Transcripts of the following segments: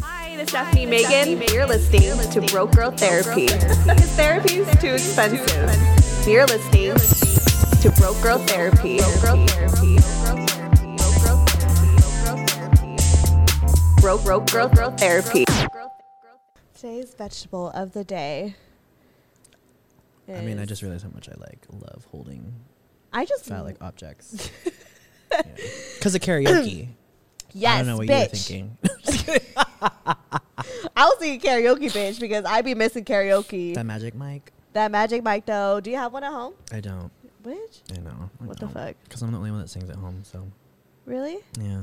Hi, this is Stephanie Megan. You're listening to Broke Girl Therapy. Because therapy is too expensive. You're listening to Broke Girl Therapy. Broke Girl Therapy. Bro Broke Girl Girl Therapy. Today's vegetable of the day. I mean, I just realized how much I like love holding I just phallic objects. Because of karaoke. yes, I don't know what bitch. you were thinking. I was thinking karaoke, bitch, because I'd be missing karaoke. that magic mic? that magic mic, though. Do you have one at home? I don't. Bitch, I know. What the fuck? Because I'm the only one that sings at home. So really? yeah.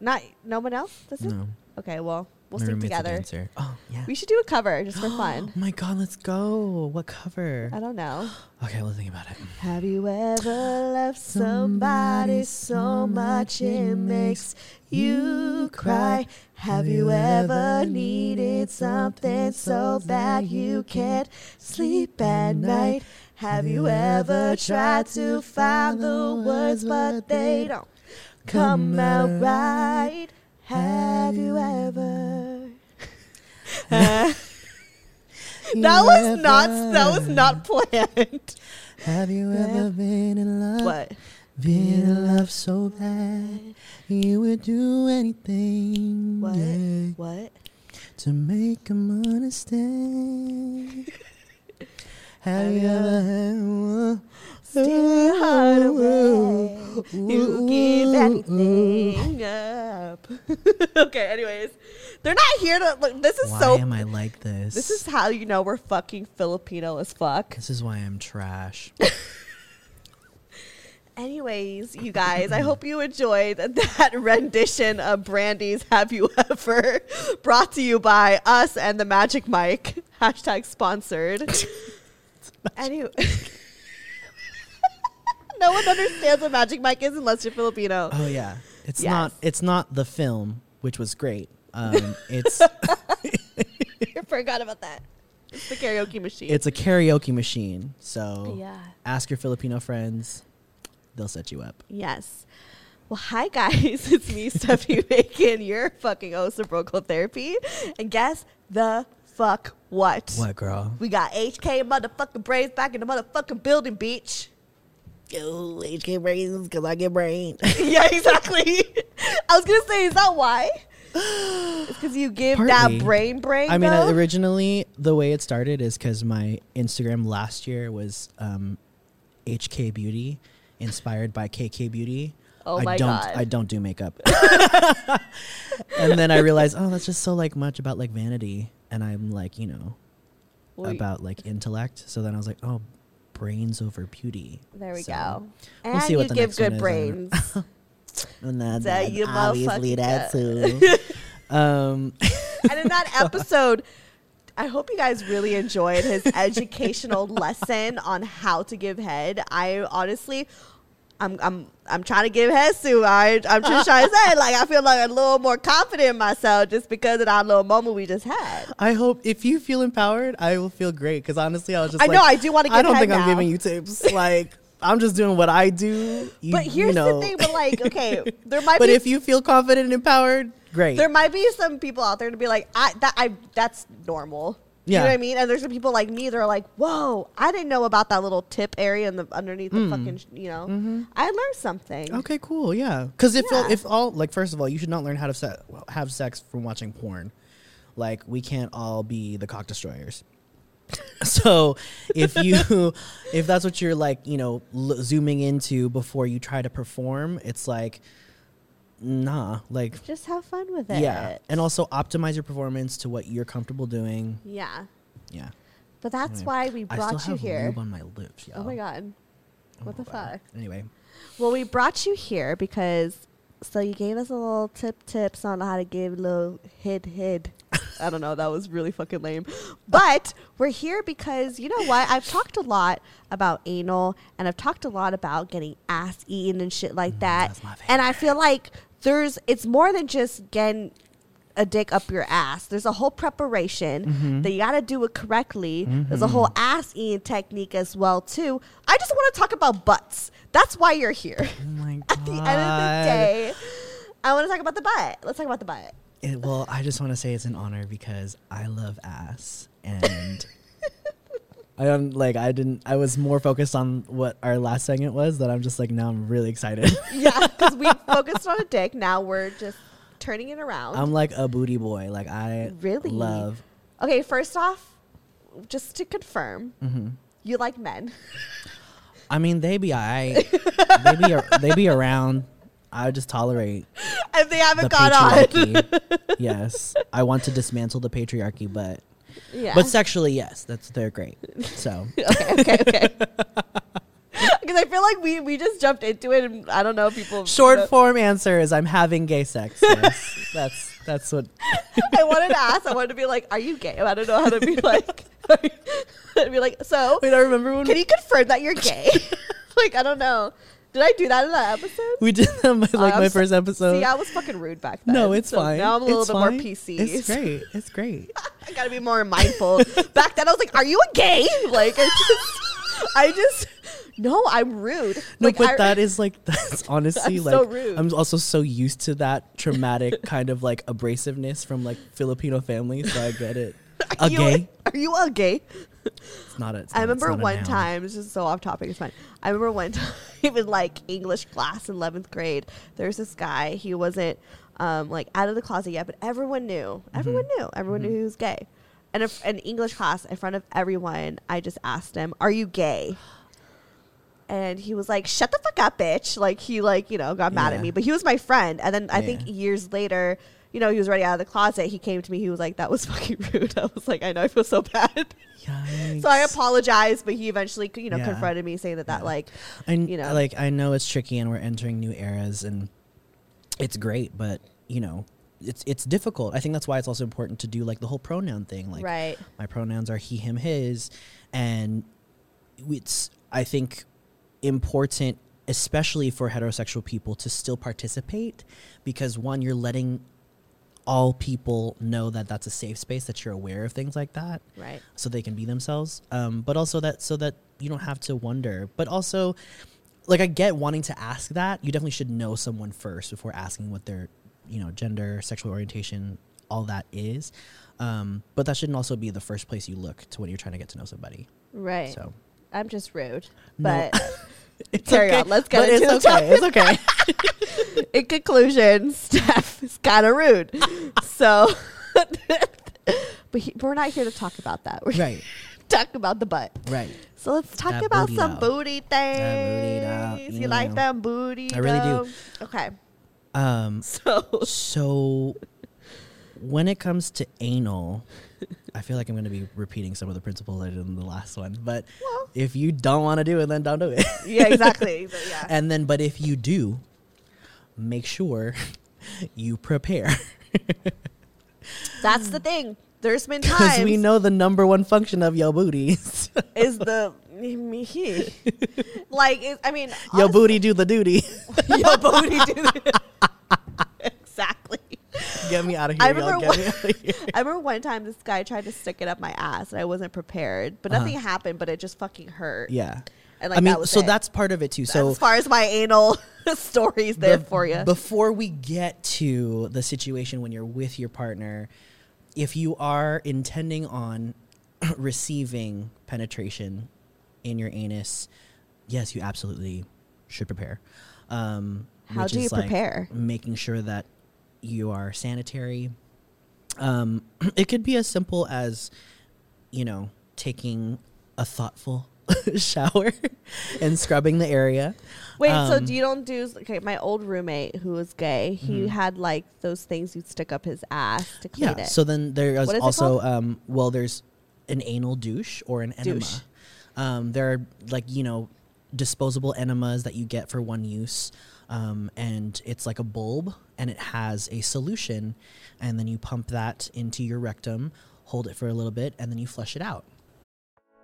Not no one else? Does it? Okay, well, we'll My sing roommate's a together. dancer. Oh yeah. We should do a cover just for fun. Oh my god, let's go. What cover? I don't know. Okay, let's think about it. Have you ever loved somebody so much it makes you cry? Have you ever needed something so bad you can't sleep at night? Have you ever tried to find the words but they don't come out right? Have you ever? that was not that was not planned. Have you ever been in love? What? Been in love so bad you would do anything What? yeah, What? to make him understand. Have you ever had one? Your heart away. You give up. okay, anyways. They're not here to look this is Why so am I like this? this is how you know we're fucking Filipino as fuck. This is why I'm trash. Anyways, you guys, I hope you enjoyed that rendition of Brandy's Have You Ever brought to you by us and the Magic Mike. Hashtag sponsored. anyway. No one understands what Magic Mike is unless you're Filipino. oh yeah, it's Yes. not. It's not the film, which was great. Um, it's I forgot about that. It's the karaoke machine. it's a karaoke machine. So yeah. ask your Filipino friends; they'll set you up. Yes. Well, hi guys. It's me, Stephanie Bacon, your fucking Broke Therapy. And guess the fuck what? What, girl? We got HK motherfucking brains back in the motherfucking building, bitch. Yo, HK brains, cause I get brain. yeah, exactly. I was gonna say, is that why? It's because you give Partly. that brain brain. I mean, though? uh, originally the way it started is because my Instagram last year was um, HK Beauty, inspired by KK Beauty. Oh I my don't, God. I don't do makeup. and then I realized, oh, that's just so like much about like vanity, and I'm like, you know, Well, about like intellect. So then I was like, oh, brains over beauty. there we So, go. we'll And see what you the give next good brains. And that, That that you obviously that too. um, and in that episode, I hope you guys really enjoyed his educational lesson on how to give head. I honestly, I'm I'm I'm trying to give soon. I I'm just trying to say like I feel like a little more confident in myself just because of that little moment we just had. I hope if you feel empowered, I will feel great. Because honestly, I was just I like, know, I do want to. I don't think now. I'm giving you tips. like I'm just doing what I do. You, But you here's know. the thing, but like okay, there might but if you feel confident and empowered, great. there might be some people out there to be like I that I that's normal. You know Yeah. what I mean? And there's some people like me that are like, "Whoa, I didn't know about that little tip area in the underneath the fucking, sh- you know." I learned something. Mm-hmm. okay, cool, yeah. Because if Yeah. if all like first of all, you should not learn how to se- have sex from watching porn. Like we can't all be the cock destroyers. so if you if that's what you're like you know l- zooming into before you try to perform it's like nah like Just have fun with it. yeah and also optimize your performance to what you're comfortable doing yeah. yeah But that's Anyway, why we i brought still you have here. lube on my lips Oh my y'all. god. Oh what the fuck? anyway Well, we brought you here because so you gave us a little tip tips on how to give a little hid hid I don't know. That was really fucking lame. But we're here because you know what? I've talked a lot about anal, and I've talked a lot about getting ass eaten and shit like mm, that. that's my And I feel like there's it's more than just getting a dick up your ass. There's a whole preparation Mm-hmm. that you got to do it correctly. There's a whole ass eating technique as well too. I just want to talk about butts. That's why you're here. Oh my god. At the end of the day, I want to talk about the butt. Let's talk about the butt. It, well, I just want to say it's an honor because I love ass and I don't like I didn't I was more focused on what our last segment was that I'm just like now I'm really excited. Yeah, because we focused on a dick. Now we're just turning it around. I'm like a booty boy. Like I Really? love okay, first off, just to confirm, hmm you like men. I mean they be I they be ar- they be around. I just tolerate if they haven't gone on. patriarchy. yes. I want to dismantle the patriarchy, but Yeah. but sexually yes, that's they're great. So okay, okay, okay. Because I feel like we we just jumped into it, and I don't know if people. short know- form answer is I'm having gay sex. Yes. that's that's what I wanted to ask. I wanted to be like, "Are you gay?" I don't know how to be like. I'd be like, "So, Wait, I remember when can you confirm that you're gay?" like, I don't know. Did I do that in that episode? we did that my, like my first episode. See, I was fucking rude back then. no, it's So fine. Now I'm a little It's bit more fine. PC. It's great. It's great. I gotta be more mindful. Back then, I was like, "Are you a gay?" Like, I just, I just, no, I'm rude. No, like, but I, that is like that's honestly I'm like so rude. I'm also so used to that traumatic kind of like abrasiveness from like Filipino families, so I get it. are A you gay? Are you a gay? It's not a. It's I not- it's remember one time. This is so off topic. It's fine. I remember one time in like English class in eleventh grade. There's this guy. He wasn't um, like out of the closet yet, but everyone knew. Everyone knew. Everyone knew he was gay. And if in English class, in front of everyone, I just asked him, "Are you gay?" And he was like, "Shut the fuck up, bitch!" Like he like you know got mad at me, but he was my friend. And then I think years later, you know, he was already out of the closet. He came to me. He was like, "That was fucking rude." I was like, "I know. I feel so bad." So I apologized, but he eventually, you know, Yeah. confronted me saying that that Yeah. like, I you know, like I know it's tricky and we're entering new eras and it's great, but you know, it's it's difficult. I think that's why it's also important to do like the whole pronoun thing. Like right, my pronouns are he, him, his, and it's I think important, especially for heterosexual people, to still participate because one, you're letting all people know that that's a safe space that you're aware of things like that. Right, so they can be themselves. Um, but also that so that you don't have to wonder. But also like i get wanting to ask that. You definitely should know someone first before asking what their you know gender sexual orientation all that is. Um, but that shouldn't also be the first place you look to when you're trying to get to know somebody. Right. so. I'm just rude, No. but it's Carry okay, on, let's get but into it's okay it's okay in conclusion, Steph is kind of rude. so, but he, we're not here to talk about that. We're right talk about the butt. right So let's talk That about booty some though. booty things. Though, You you like know. them booty? I really do. Okay, um so So, when it comes to anal, I feel like I'm going to be repeating some of the principles I did in the last one. But Well. if you don't want to do it, then don't do it. yeah, exactly. So, yeah. and then, but if you do, make sure you prepare That's the thing. There's been because times we know the number one function of your booties. is the like it, I mean your honest- booty do the duty. your booty do exactly. Get me out of I here, y'all. remember one- out of here. I remember one time this guy tried to stick it up my ass and I wasn't prepared, but nothing happened. But it just fucking hurt. Uh-huh. Yeah. and like I mean, that so it. that's part of it too. So as far as my anal stories there Be- for you. Before we get to the situation when you're with your partner, if you are intending on receiving penetration in your anus, yes, you absolutely should prepare. Um, How do you like, prepare? Making sure that you are sanitary. Um, it could be as simple as, you know, taking a thoughtful shower and scrubbing the area. Wait, so Um, do you don't do okay? My old roommate who was gay, he Mhm. had like those things you'd stick up his ass to clean Yeah. it. So then there is What is it also um well there's an anal douche or an enema. Um there are like you know disposable enemas that you get for one use. Um, and it's like a bulb and it has a solution. And then you pump that into your rectum, hold it for a little bit, and then you flush it out.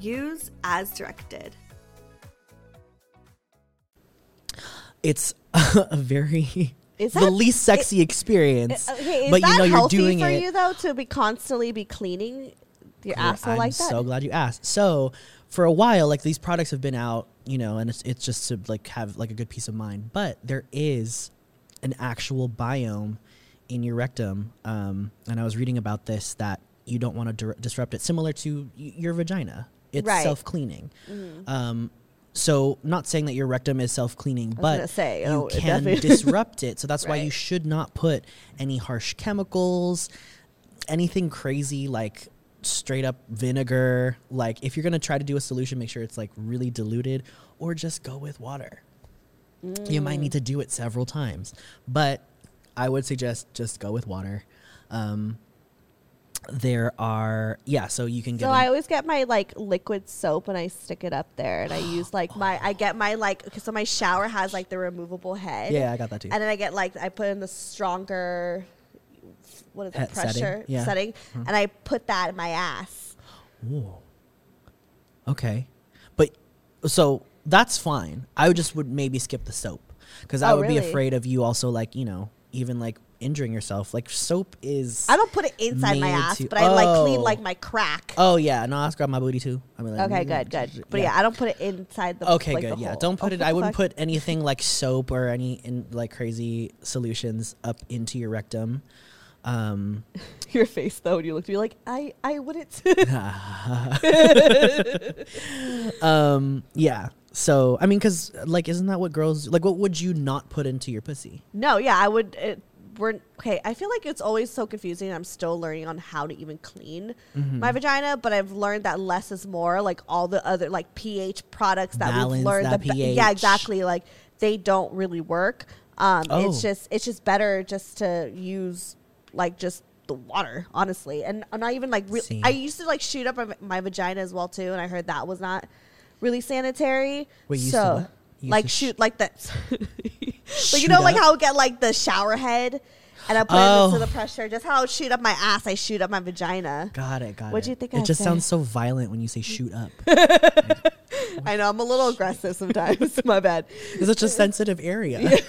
Use as directed. It's a very Is the least sexy experience, Okay, is but that you know you're healthy doing for it. you though to be constantly be cleaning your Yeah, asshole I'm like that? so glad you asked. So for a while, like these products have been out, you know, and it's it's just to like have like a good peace of mind. But there is an actual biome in your rectum, um, and I was reading about this that you don't want to dir- disrupt it, similar to y- your vagina. It's Right. self cleaning. Um, so not saying that your rectum is self cleaning, but say, you oh, can definitely- disrupt it. So that's why you should not put any harsh chemicals, anything crazy like straight up vinegar. Like if you're gonna try to do a solution, make sure it's like really diluted, or just go with water. You might Mm. need to do it several times, but I would suggest just go with water. Um, there are yeah, so you can get So an- I always get my like liquid soap and I stick it up there, and I use like my I get my like so my shower has like the removable head. yeah, I got that too. And then I get like I put in the stronger, what is it Head setting, pressure yeah. setting, Mhm. and I put that in my ass. Ooh. Okay, but so that's fine. I would just would maybe skip the soap because I Oh, would be afraid of you also like you know even like injuring yourself. Like soap is. I don't put it inside my ass, to- but I like clean Oh. like my crack. Oh yeah, no, I grab my booty too. I mean, like, okay, good, good. But yeah. I don't put it inside the. Okay, like, good. the Yeah, don't put Oh, it. I wouldn't fuck? put anything like soap or any in like crazy solutions up into your rectum. Um, your face though when you looked at me like I I wouldn't. um, yeah. So I mean, because like, isn't that what girls like? What would you not put into your pussy? No, yeah, I would. It, we're okay. I feel like it's always so confusing. I'm still learning on how to even clean Mm-hmm. my vagina, but I've learned that less is more. Like all the other like pH products that Balance we've learned. that the, ba- yeah, exactly. Like they don't really work. Um, Oh. It's just it's just better just to use like just the water, honestly, and I'm not even like. Re- I used to like shoot up my, my vagina as well too, and I heard that was not really sanitary. Wait, you used to so like to sh- shoot like that. like you know, like up? how I get like the shower head, and I put Oh. it into the oh. pressure. Just how I shoot up my ass, I shoot up my vagina. Got it. Got it. What'd it. you think It I'd just sounds so violent when you say shoot up. I know I'm a little aggressive sometimes. my bad. it's such a sensitive area.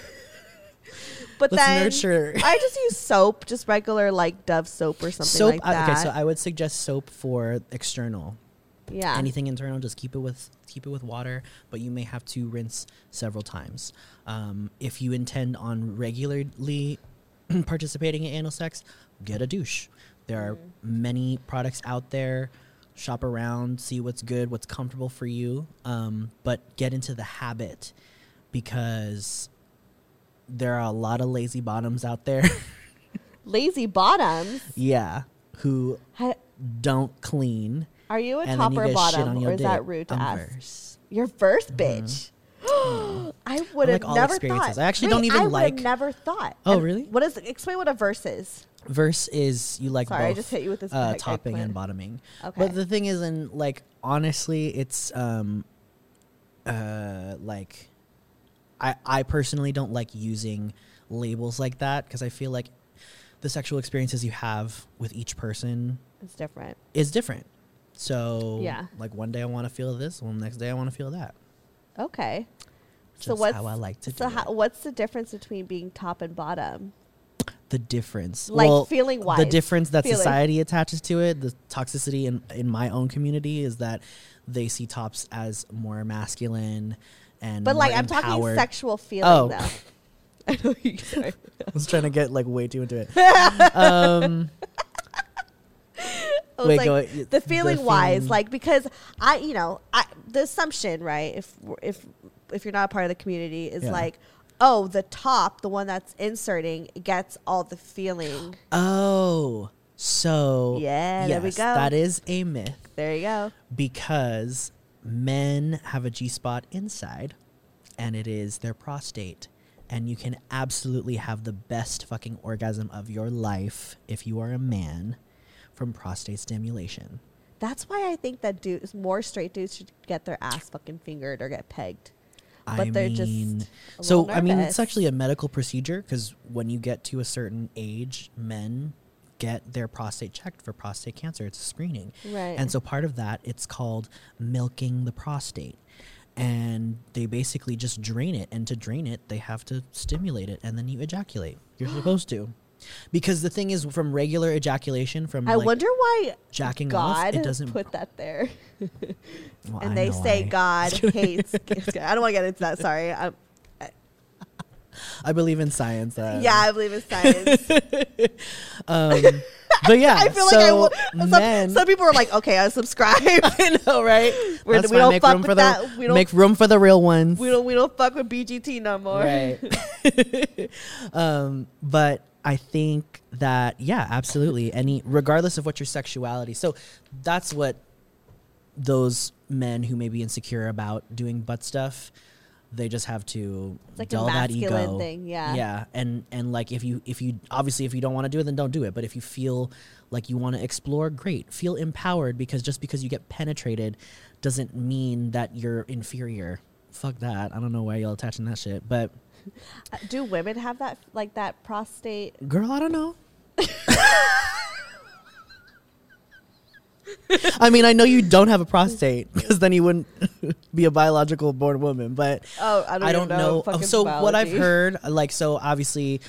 But Let's then nurture. I just use soap, just regular like Dove soap or something soap. like I- that. okay, so I would suggest soap for external. Yeah. anything internal just keep it with keep it with water but you may have to rinse several times um, if you intend on regularly participating in anal sex get a douche there are many products out there shop around see what's good what's comfortable for you um, but get into the habit because there are a lot of lazy bottoms out there lazy bottoms. Yeah, who Ha- don't clean. Are you a and top or you a get shit bottom, or is that rude to I'm ask? verse. Your first bitch. I would have like never thought. I actually Wait, don't even I like- Never thought. Oh, And really? What is? Explain what a verse is. Verse is you like Sorry, I both just hit you with this uh, topping and bottoming. Okay. But the thing is, in like honestly, it's um, uh, like I I personally don't like using labels like that because I feel like the sexual experiences you have with each person It's different. is different. So Yeah. like one day I want to feel this, one next day I want to feel that. Okay. so Just what's how I like to so do how, what's the difference between being top and bottom? the difference Like well, feeling the difference that feeling. society attaches to it the toxicity in in my own community is that they see tops as more masculine and But like more I'm talking sexual feeling Oh. though. I know you. Sorry. i was trying to get like way too into it um I was Wait, like, go- the feeling the wise, like because I, you know, I the assumption, right? If if if you're not a part of the community, is Yeah. like, oh, the top, the one that's inserting, gets all the feeling. oh so Yeah, there we yes, go. that is a myth There you go. because men have a G spot inside and it is their prostate. And you can absolutely have the best fucking orgasm of your life if you are a man from prostate stimulation. That's why I think that dudes, more straight dudes, should get their ass fucking fingered or get pegged. But I they're mean, just so I mean, it's actually a medical procedure because when you get to a certain age, men get their prostate checked for prostate cancer. It's a screening. Right. And so part of that, it's called milking the prostate. And they basically just drain it. And to drain it, they have to stimulate it. And then you ejaculate. You're supposed to. Because the thing is, from regular ejaculation, from I like wonder why jacking God off, it doesn't. put that there. well, and I they say why. God hates. I don't want to get into that. Sorry. I'm, I believe in science. Uh, yeah, I believe in science. Um, but yeah, I feel so like I will. Some, men, some people are like, okay, I subscribe. I know, right? We're- we don't make fuck room with for the that. We don't- make room for the real ones. we don't we don't fuck with BGT no more. right. um, but I think that yeah, absolutely. Any regardless of what your sexuality. So that's what those men who may be insecure about doing butt stuff. They just have to It's like dull that ego. thing, yeah. Yeah, and and like if you if you obviously if you don't want to do it, then don't do it. But if you feel like you want to explore, great. Feel empowered because just because you get penetrated doesn't mean that you're inferior. Fuck that. I don't know why y'all attaching that shit, but Do women have that like that prostate? Girl, I don't know. I mean, I know you don't have a prostate because then you wouldn't be a biological born woman. But Oh, I don't, I don't know. fucking So what I've heard, like, so obviously,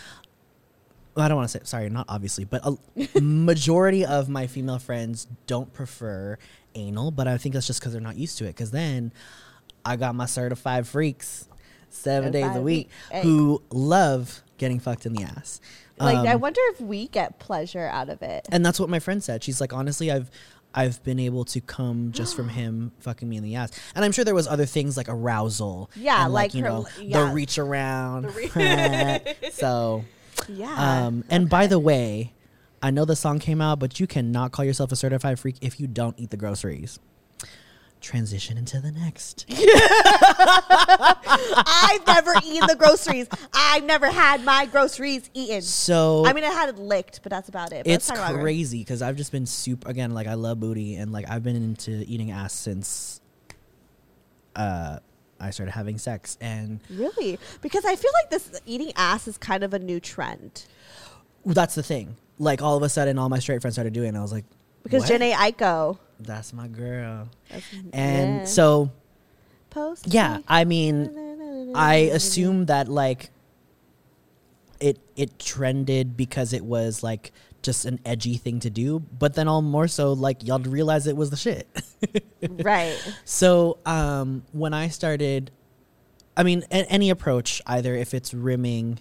I don't want to say sorry, not obviously, but a majority of my female friends don't prefer anal. But I think that's just because they're not used to it. Because then I got my certified freaks seven days a week. Who love getting fucked in the ass. Like, I Um, wonder if we get pleasure out of it. and that's what my friend said. She's like, honestly, I've I've been able to come just from him fucking me in the ass. And I'm sure there was other things like arousal. Yeah, and like you her- know yeah. the reach around. The so, Yeah. um, and by the way, I know the song came out, but you cannot call yourself a certified freak if you don't eat the groceries. Transition into the next. I've never eaten the groceries. I've never had my groceries eaten. So I mean, I had it licked, but that's about it. But it's let's talk about- crazy because I've just been super again like I love booty and like I've been into eating ass since uh I started having sex and Really? Because I feel like this eating ass is kind of a new trend. that's the thing. Like all of a sudden all my straight friends started doing it. I was like Because what? Aiko. That's my girl. That's, And yeah. so post. yeah, I mean I assume that like it it trended because it was like just an edgy thing to do, but then all more so like y'all realize it was the shit. right. So um, when I started, I mean, a- any approach, either if it's rimming,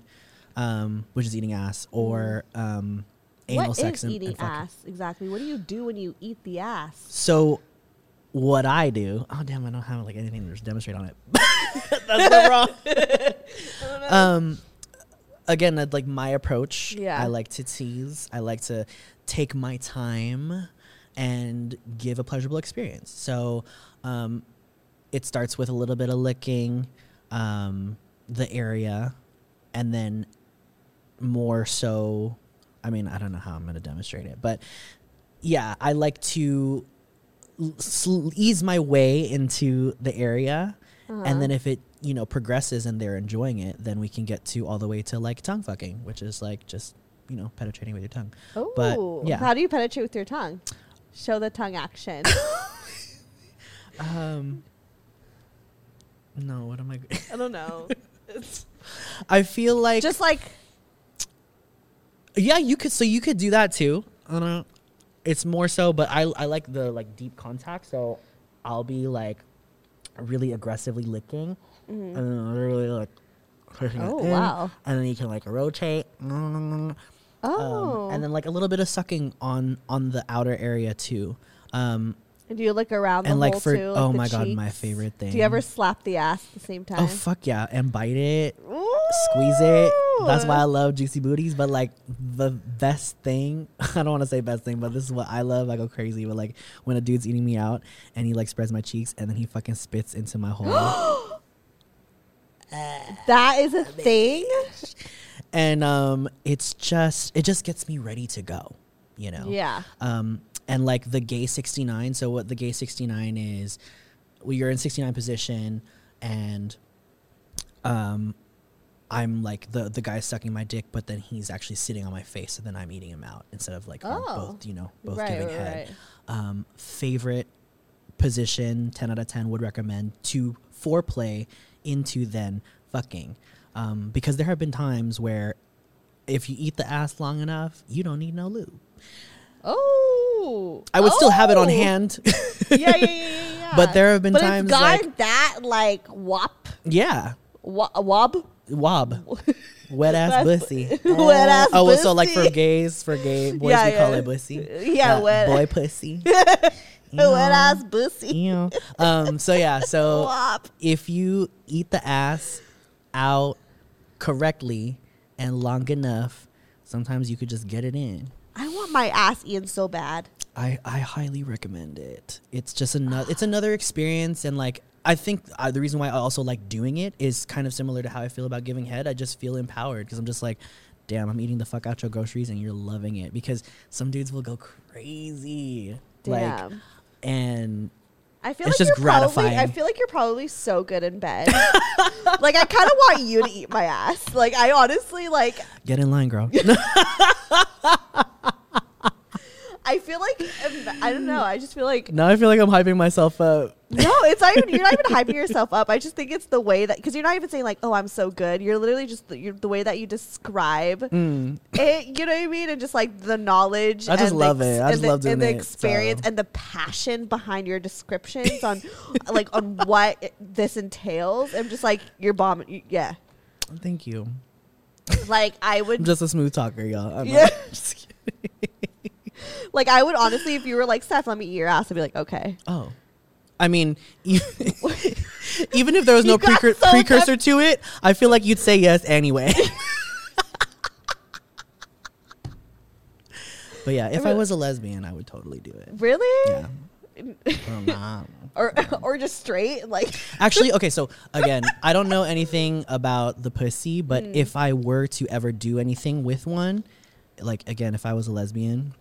um, which is eating ass, or um, anal What sex is and, eating and ass exactly? What do you do when you eat the ass? So what I do? Oh damn! I don't have like anything to demonstrate on it. That's so wrong. um, again, uh, like my approach. Yeah. I like to tease. I like to take my time and give a pleasurable experience. So, um, it starts with a little bit of licking um, the area, and then more so. I mean, I don't know how I'm going to demonstrate it, but yeah, I like to sl- ease my way into the area, Uh-huh. and then if it you know progresses and they're enjoying it, then we can get to all the way to like tongue fucking, which is like just you know penetrating with your tongue. Oh, But, yeah. How do you penetrate with your tongue? Show the tongue action. Um, no, what am I? I don't know. It's I feel like just like yeah, you could. So you could do that too. I don't know. It's more so, but I I like the like deep contact. So I'll be like really aggressively licking, and then really like. pushing it Mm-hmm. Oh, in, wow. And then you can like rotate. oh, Um, and then like a little bit of sucking on on the outer area too. Um, And do you look around the and like for too? like oh my god, my favorite thing. Do you ever slap the ass at the same time? Oh fuck yeah, and bite it, squeeze it. That's why I love juicy booties. But like the best thing, I don't want to say best thing, but this is what I love. I go crazy. But like when a dude's eating me out and he like spreads my cheeks and then he fucking spits into my hole. that is a thing. and um, it's just it just gets me ready to go. You know. Yeah. um, and like the gay 69 so what the gay 69 is well, you're in 69 position and um i'm like the the guy's sucking my dick but then he's actually sitting on my face so then i'm eating him out instead of like Oh. both you know both Right, giving right, head um favorite position 10 out of 10 would recommend to foreplay into then fucking um because there have been times where if you eat the ass long enough you don't need no lube Oh. I would still have it on Oh. hand. yeah, yeah, yeah, yeah, yeah. But there have been but times it's like- that like wop yeah. wa- wob. Wob. Wet ass pussy. Wet ass Oh, so like for gays, for gay boys, Yeah, we call it pussy. Yeah, Uh, wet- boy pussy. Wet ass pussy. Ew. Um. So yeah. So Wop. if you eat the ass out correctly and long enough, sometimes you could just get it in. I want my ass eaten so bad. I, I highly recommend it. It's just another it's another experience and like I think uh, the reason why I also like doing it is kind of similar to how I feel about giving head. I just feel empowered because I'm just like, damn, I'm eating the fuck out your groceries and you're loving it because some dudes will go crazy. Like and I feel It's like just you're probably. I feel like you're probably so good in bed. like I kind of want you to eat my ass. Like I honestly like. get in line, girl. I feel like I don't know. I just feel like now I feel like I'm hyping myself up. No. It's not even. You're not even hyping yourself up. I just think it's the way that because you're not even saying like, oh, I'm so good. You're literally just the, you're, the way that you describe Mm. it. You know what I mean? And just like the knowledge. I just and love the, it. I just the, love doing and the it, experience so. and the passion behind your descriptions on like on what it- this entails. I'm just like you're bombing. Yeah. Thank you. Like I I'm would just a smooth talker, y'all. I'm Yeah. not- just kidding. like I would honestly if you were like Steph, let me eat your ass, I'd be like, okay. Oh. I mean, even if there was no precur- so precursor to it, I feel like you'd say yes anyway. but yeah, if I was a lesbian, I would totally do it. Really? Yeah. Well. Or or just straight like Actually, okay, so again, I don't know anything about the pussy, but Hmm. if I were to ever do anything with one, like again, if I was a lesbian,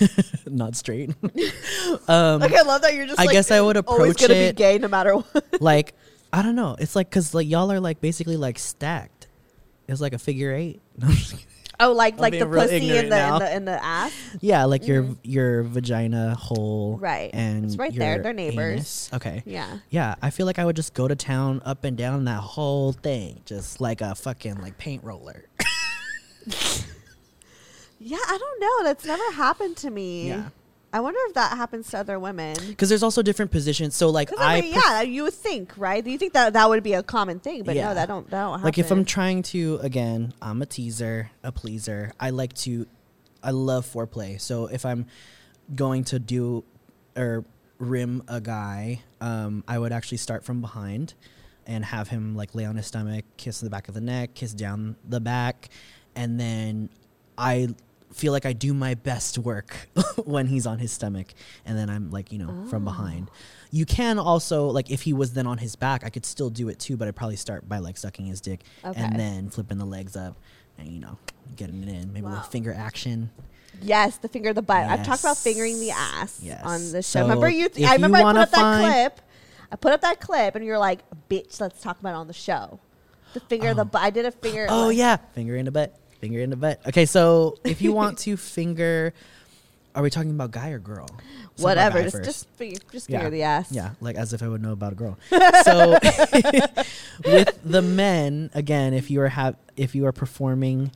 not straight, um, like I love that you're just I like, guess I would always approach gonna it- be gay no matter what. like I don't know. It's like because like y'all are like basically like stacked. It's like a figure eight. No, I'm just kidding. Oh, like I'm like the pussy in the, now. in the in the ass. yeah, like your your vagina hole. Mm-hmm. Right. And It's right there. your They're neighbors. anus. Okay. Yeah. Yeah, I feel like I would just go to town up and down that whole thing, just like a fucking like paint roller. Yeah, I don't know. That's never happened to me. Yeah. I wonder if that happens to other women. Because there's also different positions. So like I, mean, yeah, you would think, right? Do you think that that would be a common thing? But Yeah. no, that don't that don't happen. like if I'm trying to again, I'm a teaser, a pleaser. I like to, I love foreplay. So if I'm going to do or rim a guy, um, I would actually start from behind. and have him like lay on his stomach, kiss the back of the neck, kiss down the back, and then I feel like I do my best work when he's on his stomach, and then I'm like you know from oh. behind. You can also like if he was then on his back, I could still do it too, but I'd probably start by like sucking his dick Okay. and then flipping the legs up, and you know getting it in, maybe a little finger action. Yes, the finger of the butt. I've talked about fingering the ass Yes. on the show. So remember you? if I remember you I put up that clip. I put up that clip, and you're like, "Bitch, let's talk about it on the show." The finger of the oh. butt. I did a finger. Oh like- yeah, finger in the butt, finger in the butt. Okay, so if you want to finger, are we talking about guy or girl? Let's whatever. Just, just finger, just finger the ass. Yeah, like as if I would know about a girl. so with the men, again, if you are have if you are performing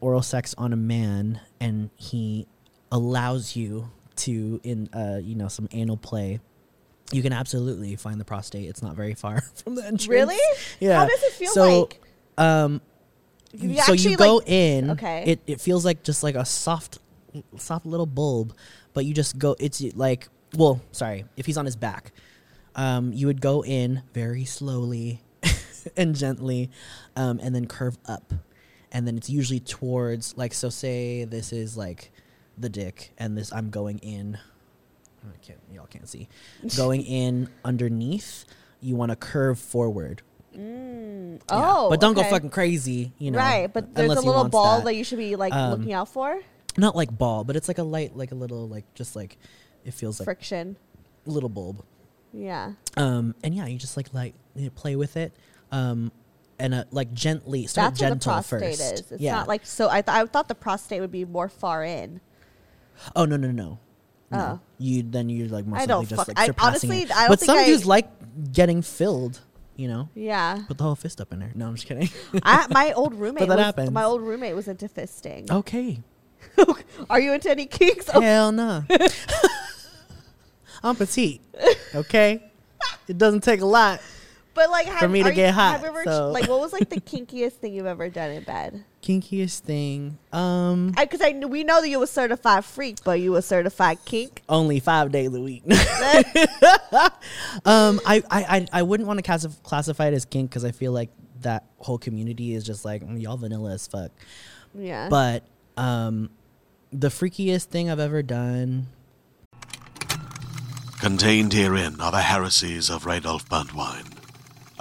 oral sex on a man and he allows you to in uh you know some anal play, you can absolutely find the prostate. It's not very far from the entrance. Really? Yeah. How does it feel so, like? Um, You so you go like- in. Okay. It it feels like just like a soft, soft little bulb, but you just go. It's like well, sorry, if he's on his back, um, you would go in very slowly and gently, um, and then curve up, and then it's usually towards like so. Say this is like the dick, and this I'm going in. I can't, y'all can't see. Going in underneath, you want to curve forward. Mm. Yeah. Oh, but don't okay. go fucking crazy, you know. right, but there's a little ball that. that. you should be like Um, looking out for. not like ball, but it's like a light, like a little, like just like it feels like Friction. little bulb. Yeah. Um, and yeah, you just like like you know, play with it, um, and uh, like gently start That's what the gentle prostate first. is. It's yeah. not like so. I, th- I thought the prostate would be more far in. oh no no no. No. Oh. You then you're like most I likely just fuck- like I- surpassing honestly, it. I don't but some I- dudes like getting filled. You know, Yeah. put the whole fist up in there. No, I'm just kidding. I, my old roommate. that was, happens. My old roommate was into fisting. okay. Are you into any kinks? Hell no. I'm petite. Okay. It doesn't take a lot. But like, have, me to are you- get hot, ever, so- like, what was like the kinkiest thing you've ever done in bed? Kinkiest thing. Um. Because I, knew we know that you were certified freak, but you were certified kink. only five days a week. um, I, I, I, I wouldn't want to classif- classify it as kink because I feel like that whole community is just like "Mm, y'all vanilla as fuck. yeah. But um, the freakiest thing I've ever done. Contained herein are the heresies of Radolf Burntwine,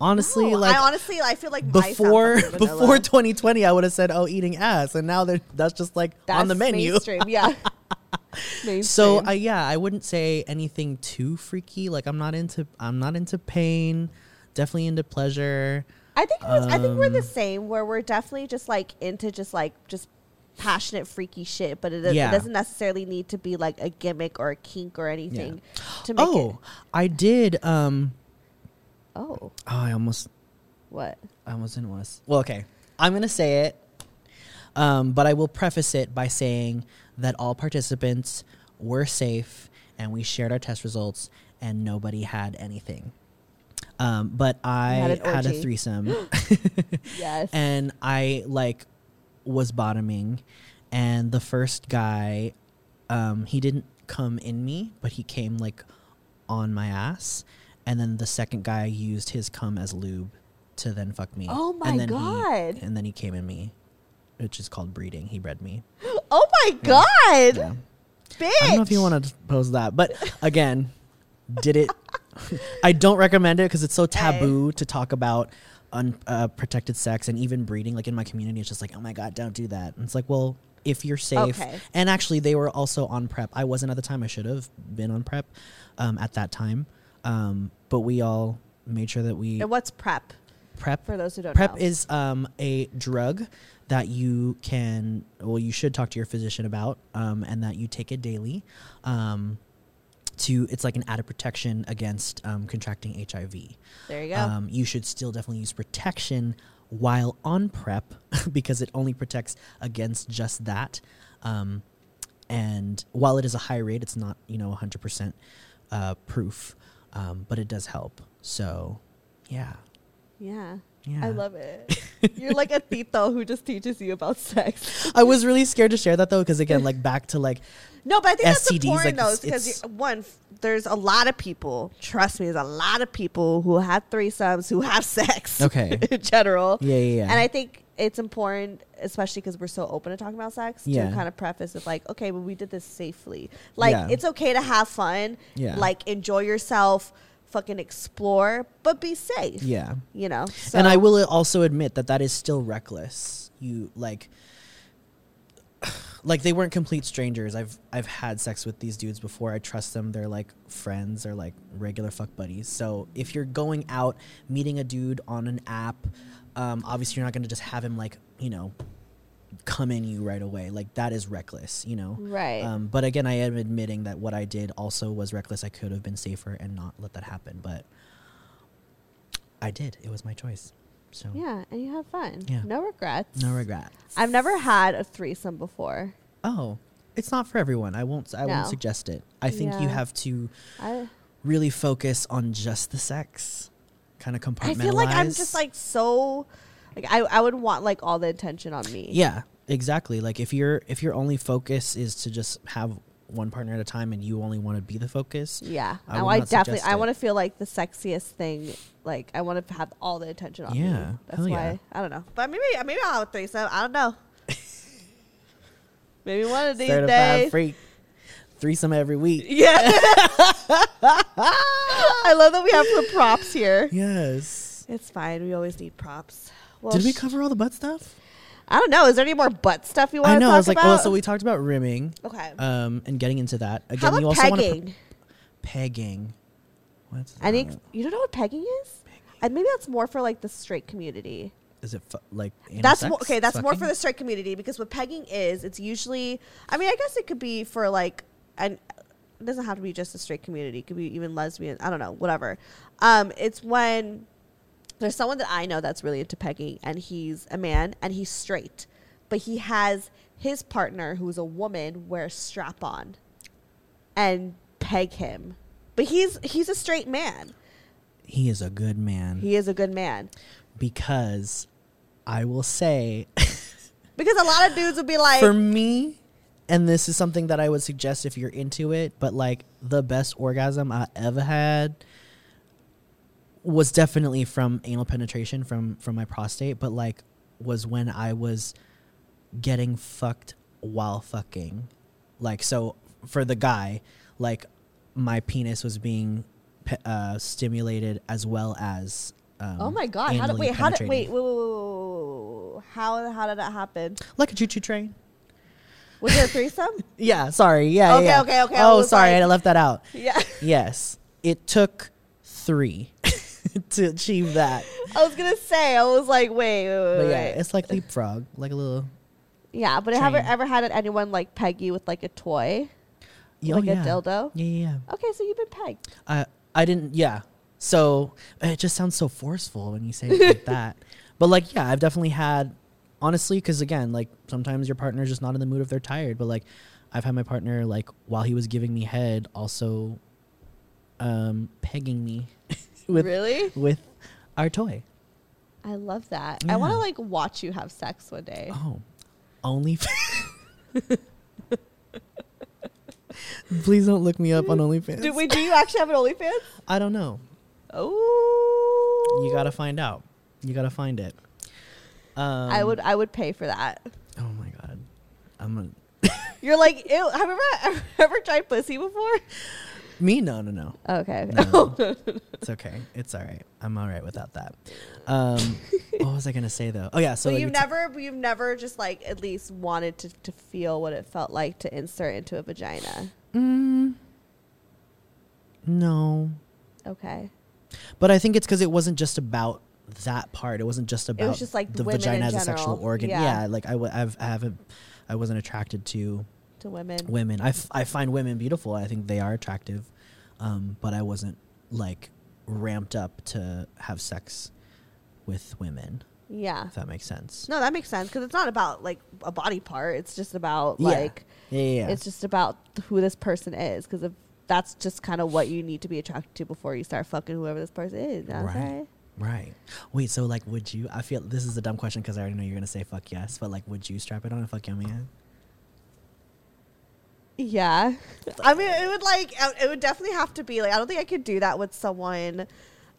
Honestly, No, like I honestly, I feel like before before 2020, I would have said, "Oh, eating ass," and now they're, that's just like on the menu. Mainstream, yeah. So Mainstream. I yeah, I wouldn't say anything too freaky. Like I'm not into I'm not into pain. Definitely into pleasure. I think we're, I think we're the Um, same where we're definitely just like into just like just passionate freaky shit, but it, Yeah. it doesn't necessarily need to be like a gimmick or a kink or anything to make Oh, it. I did. Um. Oh, Oh, I almost what? I almost didn't want to. Well, okay. I'm gonna say it. Um, but I will preface it by saying that all participants were safe and we shared our test results and nobody had anything. Um, but I had had a threesome. Yes. and I like was bottoming, and the first guy, um, he didn't come in me, but he came like on my ass, and then the second guy used his cum as lube to then fuck me. Oh my and then God. He, and then he came in me, which is called breeding. He bred me. oh my god, Yeah. bitch! I don't know if you want to post that, but again, did it? I don't recommend it because it's so taboo to talk about unprotected sex and even breeding. Like in my community, it's just like, oh my god, don't do that. And it's like, well, if you're safe, Okay. and actually, they were also on prep. I wasn't at the time. I should have been on prep um, at that time, um, but we all made sure that we And what's prep prep for those who don't prep know? is um, a drug that you can well you should talk to your physician about um, and that you take it daily um, to it's like an added protection against um, contracting hiv there you go. um, you should still definitely use protection while on prep because it only protects against just that. Um, and while it is a high rate, it's not you know 100% uh, proof, um, but it does help. So, yeah, Yeah. yeah. I love it. You're like a tito who just teaches you about sex. I was really scared to share that though, because again, like back to like No, but I think that's important like, though, because one, there's a lot of people. Trust me, there's a lot of people who have threesomes who have sex. Okay. in general. yeah, yeah, yeah. And I think it's important, especially because we're so open to talking about sex, Yeah. to kind of preface with like, okay, but we did this safely. Like, Yeah. it's okay to have fun. Yeah. Like, enjoy yourself, fucking explore, but be safe. yeah. You know. and I will also admit that that is still reckless. You like, like they weren't complete strangers. I've I've had sex with these dudes before. I trust them. They're like friends. They're like regular fuck buddies. So if you're going out meeting a dude on an app, um, obviously you're not gonna just have him like you know come in you right away. Like that is reckless. You know. Right. Um, but again, I am admitting that what I did also was reckless. I could have been safer and not let that happen, but I did. It was my choice. So yeah, and you have fun. Yeah. No regrets. no regrets. I've never had a threesome before. Oh, it's not for everyone. I won't. I won't suggest it. I think you have to I really focus on just the sex, kind of compartmentalize. I feel like I'm just like so like I, I would want like all the attention on me. yeah, exactly. Like if your if your only focus is to just have one partner at a time and you only want to be the focus, Yeah. I I, would I not definitely I want to feel like the sexiest thing. Like I want to have all the attention on me. Yeah, That's hell why yeah. I don't know. But maybe maybe I'll have a threesome. I don't know. maybe one of these certified days. freak, threesome every week. Yeah. I love that we have some props here. Yes. It's fine. We always need props. Well, Did we cover all the butt stuff? I don't know. Is there any more butt stuff you want I to know. talk I was like, about? well, so we talked about rimming, okay. um, and getting into that again. How about you also want to pegging? pegging. What's I think you don't know what pegging is. And maybe that's more for like the straight community. is it fu- like That's more, okay. That's more for the straight community because what pegging is, it's usually. I mean, I guess it could be for like, and it doesn't have to be just a straight community. It could be even lesbian. I don't know. Whatever. Um, it's when there's someone that I know that's really into pegging, and he's a man and he's straight, but he has his partner who's a woman wear a strap on, and peg him, but he's he's a straight man. He is a good man He is a good man because I will say because a lot of dudes would be like, for me, and this is something that I would suggest if you're into it, but like the best orgasm I ever had was definitely from anal penetration from from my prostate, but like was when I was getting fucked while fucking. Like so for the guy, like my penis was being uh, stimulated as well as um, Oh my god! How did wait? How did wait? Wait, wait, wait, How how did that happen? like a choo choo train. Was there a threesome? Yeah, sorry. Yeah. Okay, yeah. okay, okay, I Oh, was sorry, like- I left that out. yeah, Yes, it took three to achieve that. I was gonna say. I was like, wait, wait, wait, But wait. yeah, it's like leapfrog, like a little. yeah. But I have you train. ever had anyone like peg you with like a toy, oh, like oh, yeah. a dildo? Yeah, yeah. yeah. Okay, so you've been pegged. I I didn't. Yeah. So it just sounds so forceful when you say it like that. But like, yeah, I've definitely had, honestly, because again, like sometimes your partner's just not in the mood if they're tired. But like, I've had my partner like while he was giving me head, also, um, pegging me with really? with our toy. I love that. I want to like watch you have sex one day. Oh, only. Please don't look me up on OnlyFans. Do wait? Do you actually have an OnlyFans? I don't know. Oh, You gotta find out. You gotta find it. Um, I would. I would pay for that. Oh my god, I'm gonna. You're like, ew, have you ever, ever tried pussy before? Me? No, no, no. Okay. No. It's okay. It's all right. I'm all right without that. Um, what was I gonna say though? Oh yeah. So like, you've never, you've never just like at least wanted to, to feel what it felt like to insert into a vagina. Mm, no, Okay. but I think it's because it wasn't just about that part. It wasn't just about it was just, like, the vagina in as a sexual organ. Yeah. Yeah, like I, w- I've, I haven't, I wasn't attracted to To women. women. I, f- I find women beautiful. I think they are attractive, um, but I wasn't like ramped up to have sex with women. Yeah. If that makes sense. No, that makes sense because it's not about like a body part. It's just about Yeah. like Yeah, yeah. it's just about who this person is because if that's just kind of what you need to be attracted to before you start fucking whoever this person is. Know Right. Saying? Right. Wait, so like, would you? I feel this is a dumb question because I already know you're gonna say fuck yes, but like, would you strap it on and fuck your man? Yeah, I mean, it would like uh, it would definitely have to be like I don't think I could do that with someone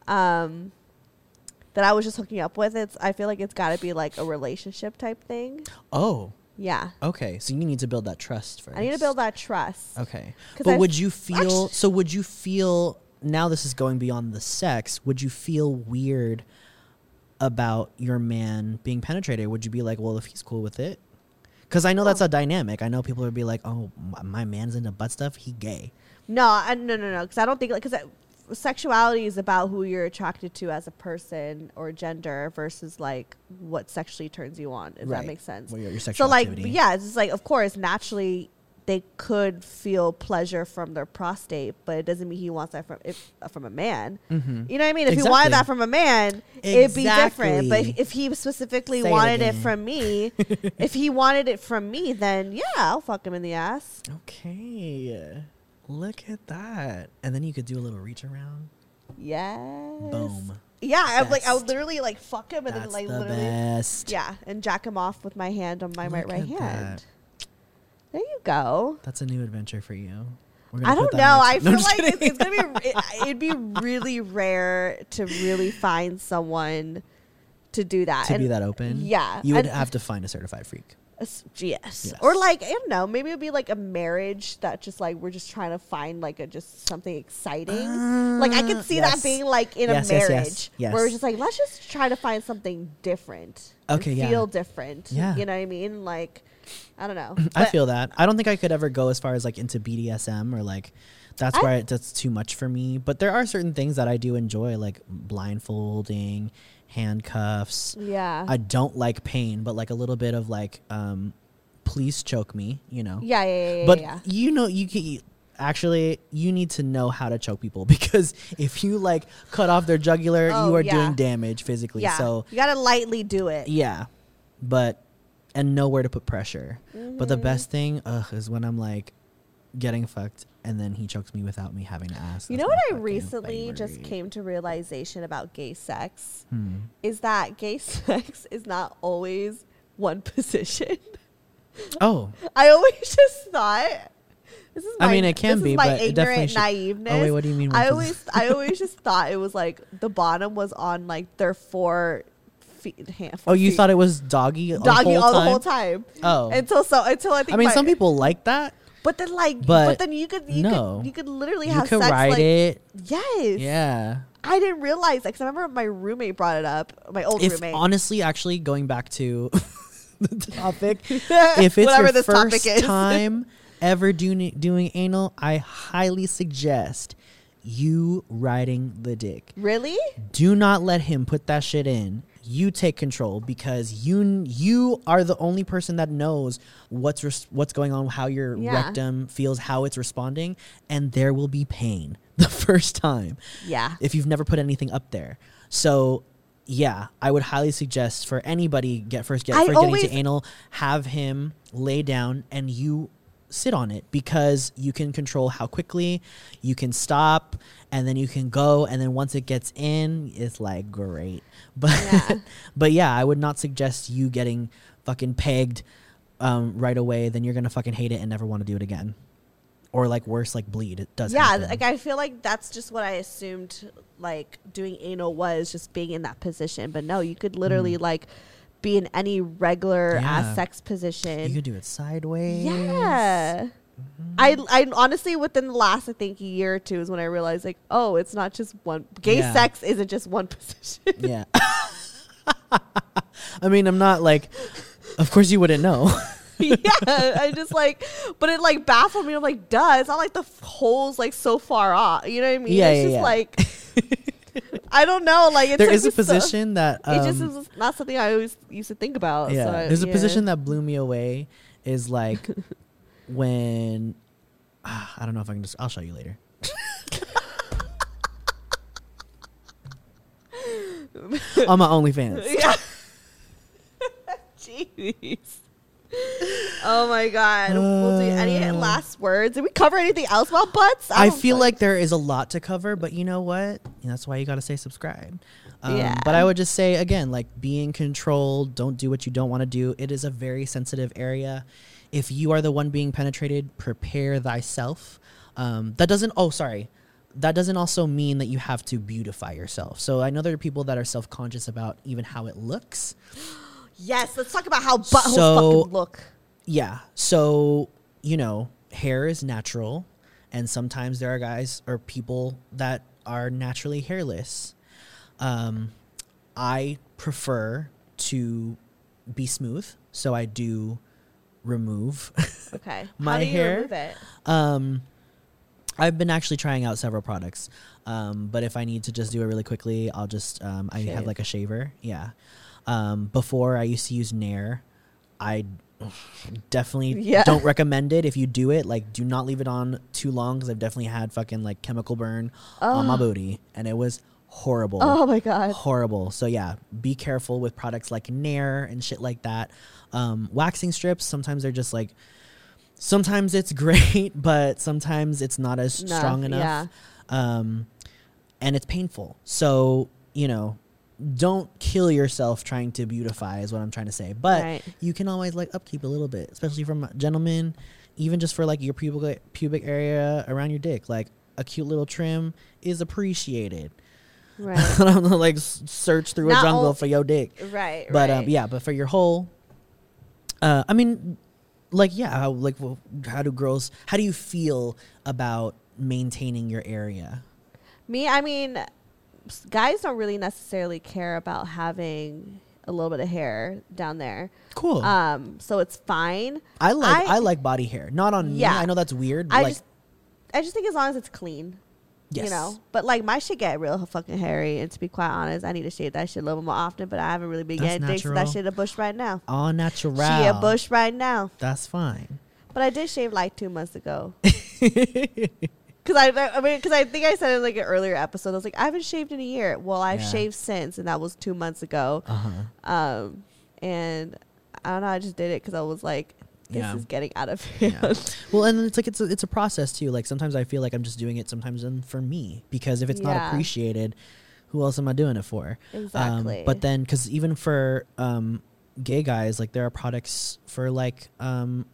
um, that I was just hooking up with. It's I feel like it's got to be like a relationship type thing. Oh, Yeah, okay. So you need to build that trust first. I need to build that trust. Okay. But I- would you feel? Actu- so would you feel? Now this is going beyond the sex. Would you feel weird about your man being penetrated? Would you be like, well, if he's cool with it? Because I know that's a dynamic. I know people would be like, oh, my, man's into butt stuff. He gay. No, I, no, no, no. Because I don't think like because sexuality is about who you're attracted to as a person or gender versus like what sexually turns you on. If Right. that makes sense. Well, your, your so like yeah, it's just like of course naturally they could feel pleasure from their prostate, but it doesn't mean he wants that from if uh, from a man. Mhm. You know what I mean? If he wanted that from a man, it'd be different. But if, if he specifically Say wanted it, again. from me, if he wanted it from me, then yeah, I'll fuck him in the ass. Okay. Look at that. And then you could do a little reach around. Yes. Boom. Yeah, I'm like I would literally like fuck him and That's then like the literally best. yeah, and jack him off with my hand on my right Look right at hand. that. There you go. That's a new adventure for you. I don't know. I your- No, feel like it's, it's gonna be. It, it'd be really rare to really find someone to do that. to and be that open. Yeah, You would and- have to find a certified freak. Yes. yes. Yes. Or like I don't know, maybe it'd be like a marriage that just like we're just trying to find like a just something exciting. like I could uh, see yes. that being like in Yes, a marriage yes. where we're just like let's just try to find something different. Okay, yeah. Feel different. Yeah. You know what I mean? Like I don't know. I But- feel that. I don't think I could ever go as far as like into BDSM or like that's I- where it, that's too much for me. But there are certain things that I do enjoy, like blindfolding, handcuffs. Yeah. I don't like pain, but like a little bit of like, um, please choke me, you know. yeah, yeah, yeah, yeah. but yeah. you know, you can actually you need to know how to choke people because if you like cut off their jugular, Oh, you are yeah. doing damage physically. yeah. So you gotta lightly do it. yeah, but and know where to put pressure. But Mm-hmm. the best thing ugh, is when I'm like getting fucked and then he chokes me without me having to ask. You That's know what I recently just came to realization about gay sex Hmm. is that gay sex is not always one position. Oh, I always just thought this is. I mean, it can be, my but ignorant naiveness. Oh, wait, what do you mean I always, I always just thought it was like the bottom was on like their four feet. Hand, oh, you thought it was doggy, doggy the all the whole time. Oh, Until so until I think. I mean, my- some people like that. But then like, but, but then you could, you no. could, you could literally You have could sex ride like it. yes, Yeah. I didn't realize because I remember my roommate brought it up. My old If roommate. honestly, actually, going back to the topic, if it's Whatever your this first topic is. time ever doing doing anal, I highly suggest you riding the dick. really? Do not let him put that shit in. You take control because you you are the only person that knows what's res- what's going on, how your Yeah. rectum feels, how it's responding, and there will be pain the first time Yeah. if you've never put anything up there. So yeah, I would highly suggest for anybody get first get I always- getting to anal, have him lay down and you sit on it because you can control how quickly you can stop and then you can go and then once it gets in it's like great but Yeah. but yeah i would not suggest you getting fucking pegged um, right away then you're gonna fucking hate it and never want to do it again or like worse like bleed it does Yeah, happen. like I feel like that's just what I assumed like doing anal was just being in that position. But no, you could literally like be in any regular Mm. Yeah. ass sex position. you could do it sideways Yeah. Mm-hmm. I, I honestly within the last I think year or two is when I realized like oh it's not just one gay Yeah. sex isn't just one position Yeah. I mean, I'm not like, of course you wouldn't know. yeah I just like but it like baffled me I'm like duh it's not like the f- hole's like so far off you know what I mean Yeah, it's yeah, just yeah. like I don't know like it there is a me so- position that um, it just is not something I always used to think about. yeah, so I- there's a yeah. position that blew me away. Is like when ah, I don't know if I can just. I'll show you later. On my OnlyFans. Yeah. babies. Oh my god. we'll do any Uh. last words? Did we cover anything else about butts? I don't feel like there is a lot to cover, but you know what? That's why you got to say subscribe. Um, Yeah. But I would just say again, like being controlled. Don't do what you don't want to do. It is a very sensitive area. If you are the one being penetrated, prepare thyself. Um, that doesn't. Oh, sorry. That doesn't also mean that you have to beautify yourself. So I know there are people that are self conscious about even how it looks. Yes, let's talk about how buttholes So- fucking look. Yeah. So, you know, hair is natural. And sometimes there are guys or people that are naturally hairless. Um, I prefer to be smooth. So I do remove. Okay. My how do you hair- um, I've been actually trying out several products. Um, but if I need to just do it really quickly, I'll just, um, I Shave. have like a shaver. Yeah. Um, before I used to use Nair. I definitely Yeah. don't recommend it if you do it. Like, do not leave it on too long because I've definitely had fucking like chemical burn on my booty and it was horrible. Oh my god. Horrible. So yeah, be careful with products like Nair and shit like that. Um, waxing strips, sometimes they're just like, sometimes it's great, but sometimes it's not as No, strong enough. Um, and it's painful. So, you know, don't kill yourself trying to beautify is what I'm trying to say. But Right. you can always like upkeep a little bit, especially from gentlemen, even just for like your pubic pubic area around your dick. Like a cute little trim is appreciated. Right. I don't know, like search through Not a jungle all- for your dick. right. But right. um, yeah, but for your whole, uh, I mean, like yeah, how like well, how do girls? How do you feel about maintaining your area? Me, I mean, guys don't really necessarily care about having a little bit of hair down there. Cool. Um, so it's fine. I like I, I- like body hair, not on me. Yeah. I know that's weird. But I like, just, I just think as long as it's clean, yes. you know. But like my shit get real fucking hairy, and to be quite honest, I need to shave that shit a little more often. But I haven't really been That's getting dicks, so that natural. shit a bush right now. all natural. She a bush right now. That's fine. But I did shave like two months ago. Cause I, I mean, cause I think I said in like an earlier episode, I was like, I haven't shaved in a year. Well, I've Yeah. shaved since, and that was two months ago. Uh huh. Um, and I don't know, I just did it because I was like, this Yeah. is getting out of Yeah. hand. Well, and it's like it's a, it's a process too. Like sometimes I feel like I'm just doing it sometimes and for me because if it's not appreciated, who else am I doing it for? Exactly. Um, but then, because even for um, gay guys, like there are products for like um,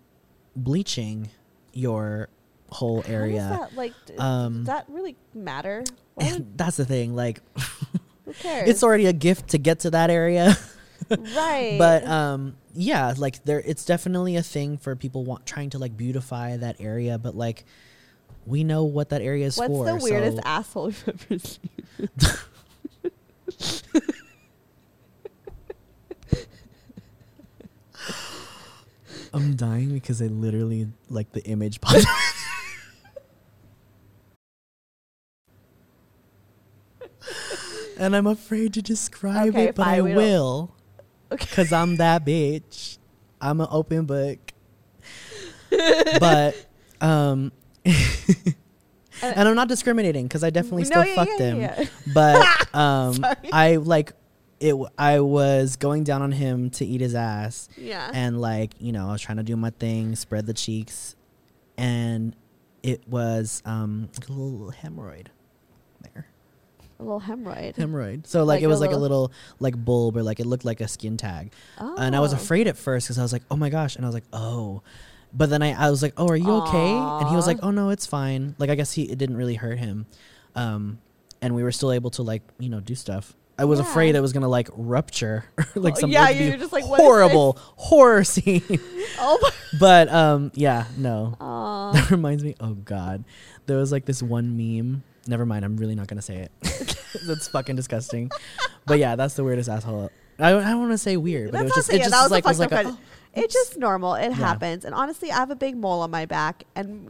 bleaching your whole area. that, like, Um, does that really matter? Why would- And that's the thing. Like who cares? it's already a gift to get to that area. right. but um yeah like there it's definitely a thing for people want trying to like beautify that area but like we know what that area is what's for the weirdest so- asshole you've ever seen? i'm dying because i literally like the image popped and i'm afraid to describe Okay, it but fine, i we will. Okay. because i'm that bitch. I'm an open book. But um and i'm not discriminating because i definitely No, still yeah, fuck yeah, them. yeah. but um i like it w- i was going down on him to eat his ass. Yeah. and like you know i was trying to do my thing spread the cheeks. And it was um like a little hemorrhoid a little hemorrhoid. hemorrhoid so like, Like it a was like a little- little like bulb or like it looked like a skin tag oh. and I was afraid at first because I was like, oh my gosh, and I was like, oh, but then I, I was like, oh, are you okay? And he was Aw. like, oh no, it's fine. Like I guess he it didn't really hurt him, um, and we were still able to like you know do stuff. I was Yeah. afraid it was gonna like rupture, like Oh, something. yeah, be you're just like, what is horrible horror scene. Oh my. but um, yeah, no, Aw. that reminds me. Oh god, there was like this one meme. Never mind, I'm really not gonna say it. that's fucking disgusting. But yeah, that's the weirdest asshole. I don't, I don't want to say weird, but That's it was just, it just was like was like a. It's just normal. It Yeah. happens. And honestly, I have a big mole on my back, and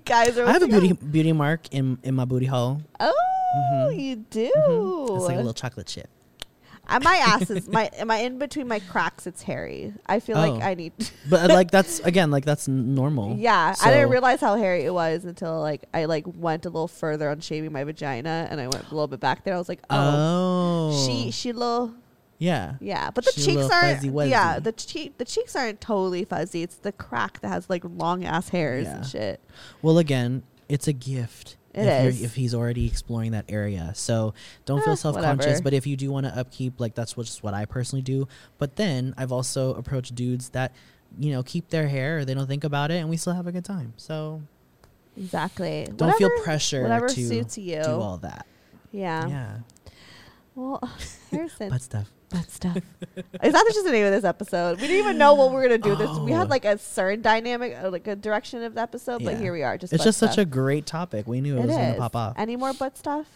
guys are. I have a beauty beauty mark in in my booty hole. Oh, Mhm. you do. It's like a little chocolate chip. Uh, my ass is my. Am I in between my cracks? It's hairy. I feel Oh. like I need. But uh, like that's again like that's n- normal. yeah, I didn't So- realize how hairy it was until like I like went a little further on shaving my vagina, and I went a little bit back there. I was like, oh, Oh. she she little Yeah. Yeah, but the She's a cheeks little aren't. fuzzy wuzzy. Yeah, the cheek the cheeks aren't totally fuzzy. It's the crack that has like long ass hairs Yeah. and shit. Well, again, it's a gift. It if, is. You're, if he's already exploring that area, so don't Eh, feel self conscious. whatever. But if you do want to upkeep, like that's what, just what I personally do. But then I've also approached dudes that, you know, keep their hair, or they don't think about it, and we still have a good time. So Exactly. don't feel pressure Whatever to suits you. do all that. yeah. Yeah, Well, Harrison, butt stuff. butt stuff. Is that just the name of this episode? We didn't even know what we were gonna do. This we Oh. had like a certain dynamic, uh, like a direction of the episode, but Yeah. here we are. Just It's butt just such a great topic. We knew it, It was going is. to pop off. Any more butt stuff?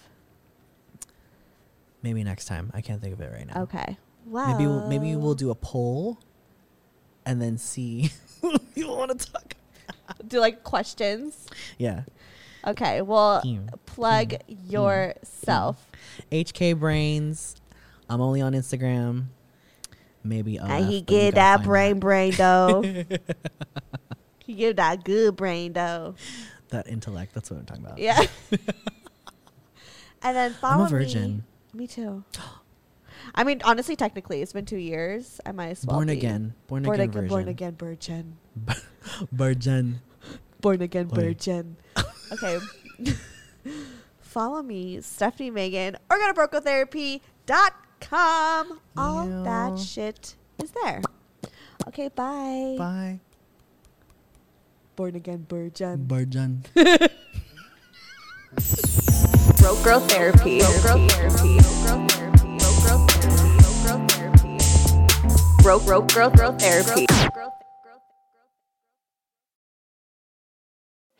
Maybe next time. I can't think of it right now. Okay. Wow. Maybe we'll, maybe we'll do a poll, and then see what people want to talk. do like questions. Yeah. Okay. Well, plug yourself. HK Brains. I'm only on Instagram. Maybe uh, and OF, he get that brain brain though. he give that good brain though. That intellect. That's what I'm talking about. Yeah. and then follow I'm a virgin. Me, me too. I mean, honestly, technically, it's been two years. I might as well Born be. again. Born, Born again. again, Virgin. born again, virgin. Virgin. Born again, virgin. Okay. follow me, Stephanie Megan, or go to brokegirltherapy.com. All Yeah. that shit is there. Okay, bye. Bye. Born again, virgin. Virgin. Broke Girl Therapy. Broke Girl Therapy. Broke Girl Therapy. Broke Broke Girl Girl Therapy.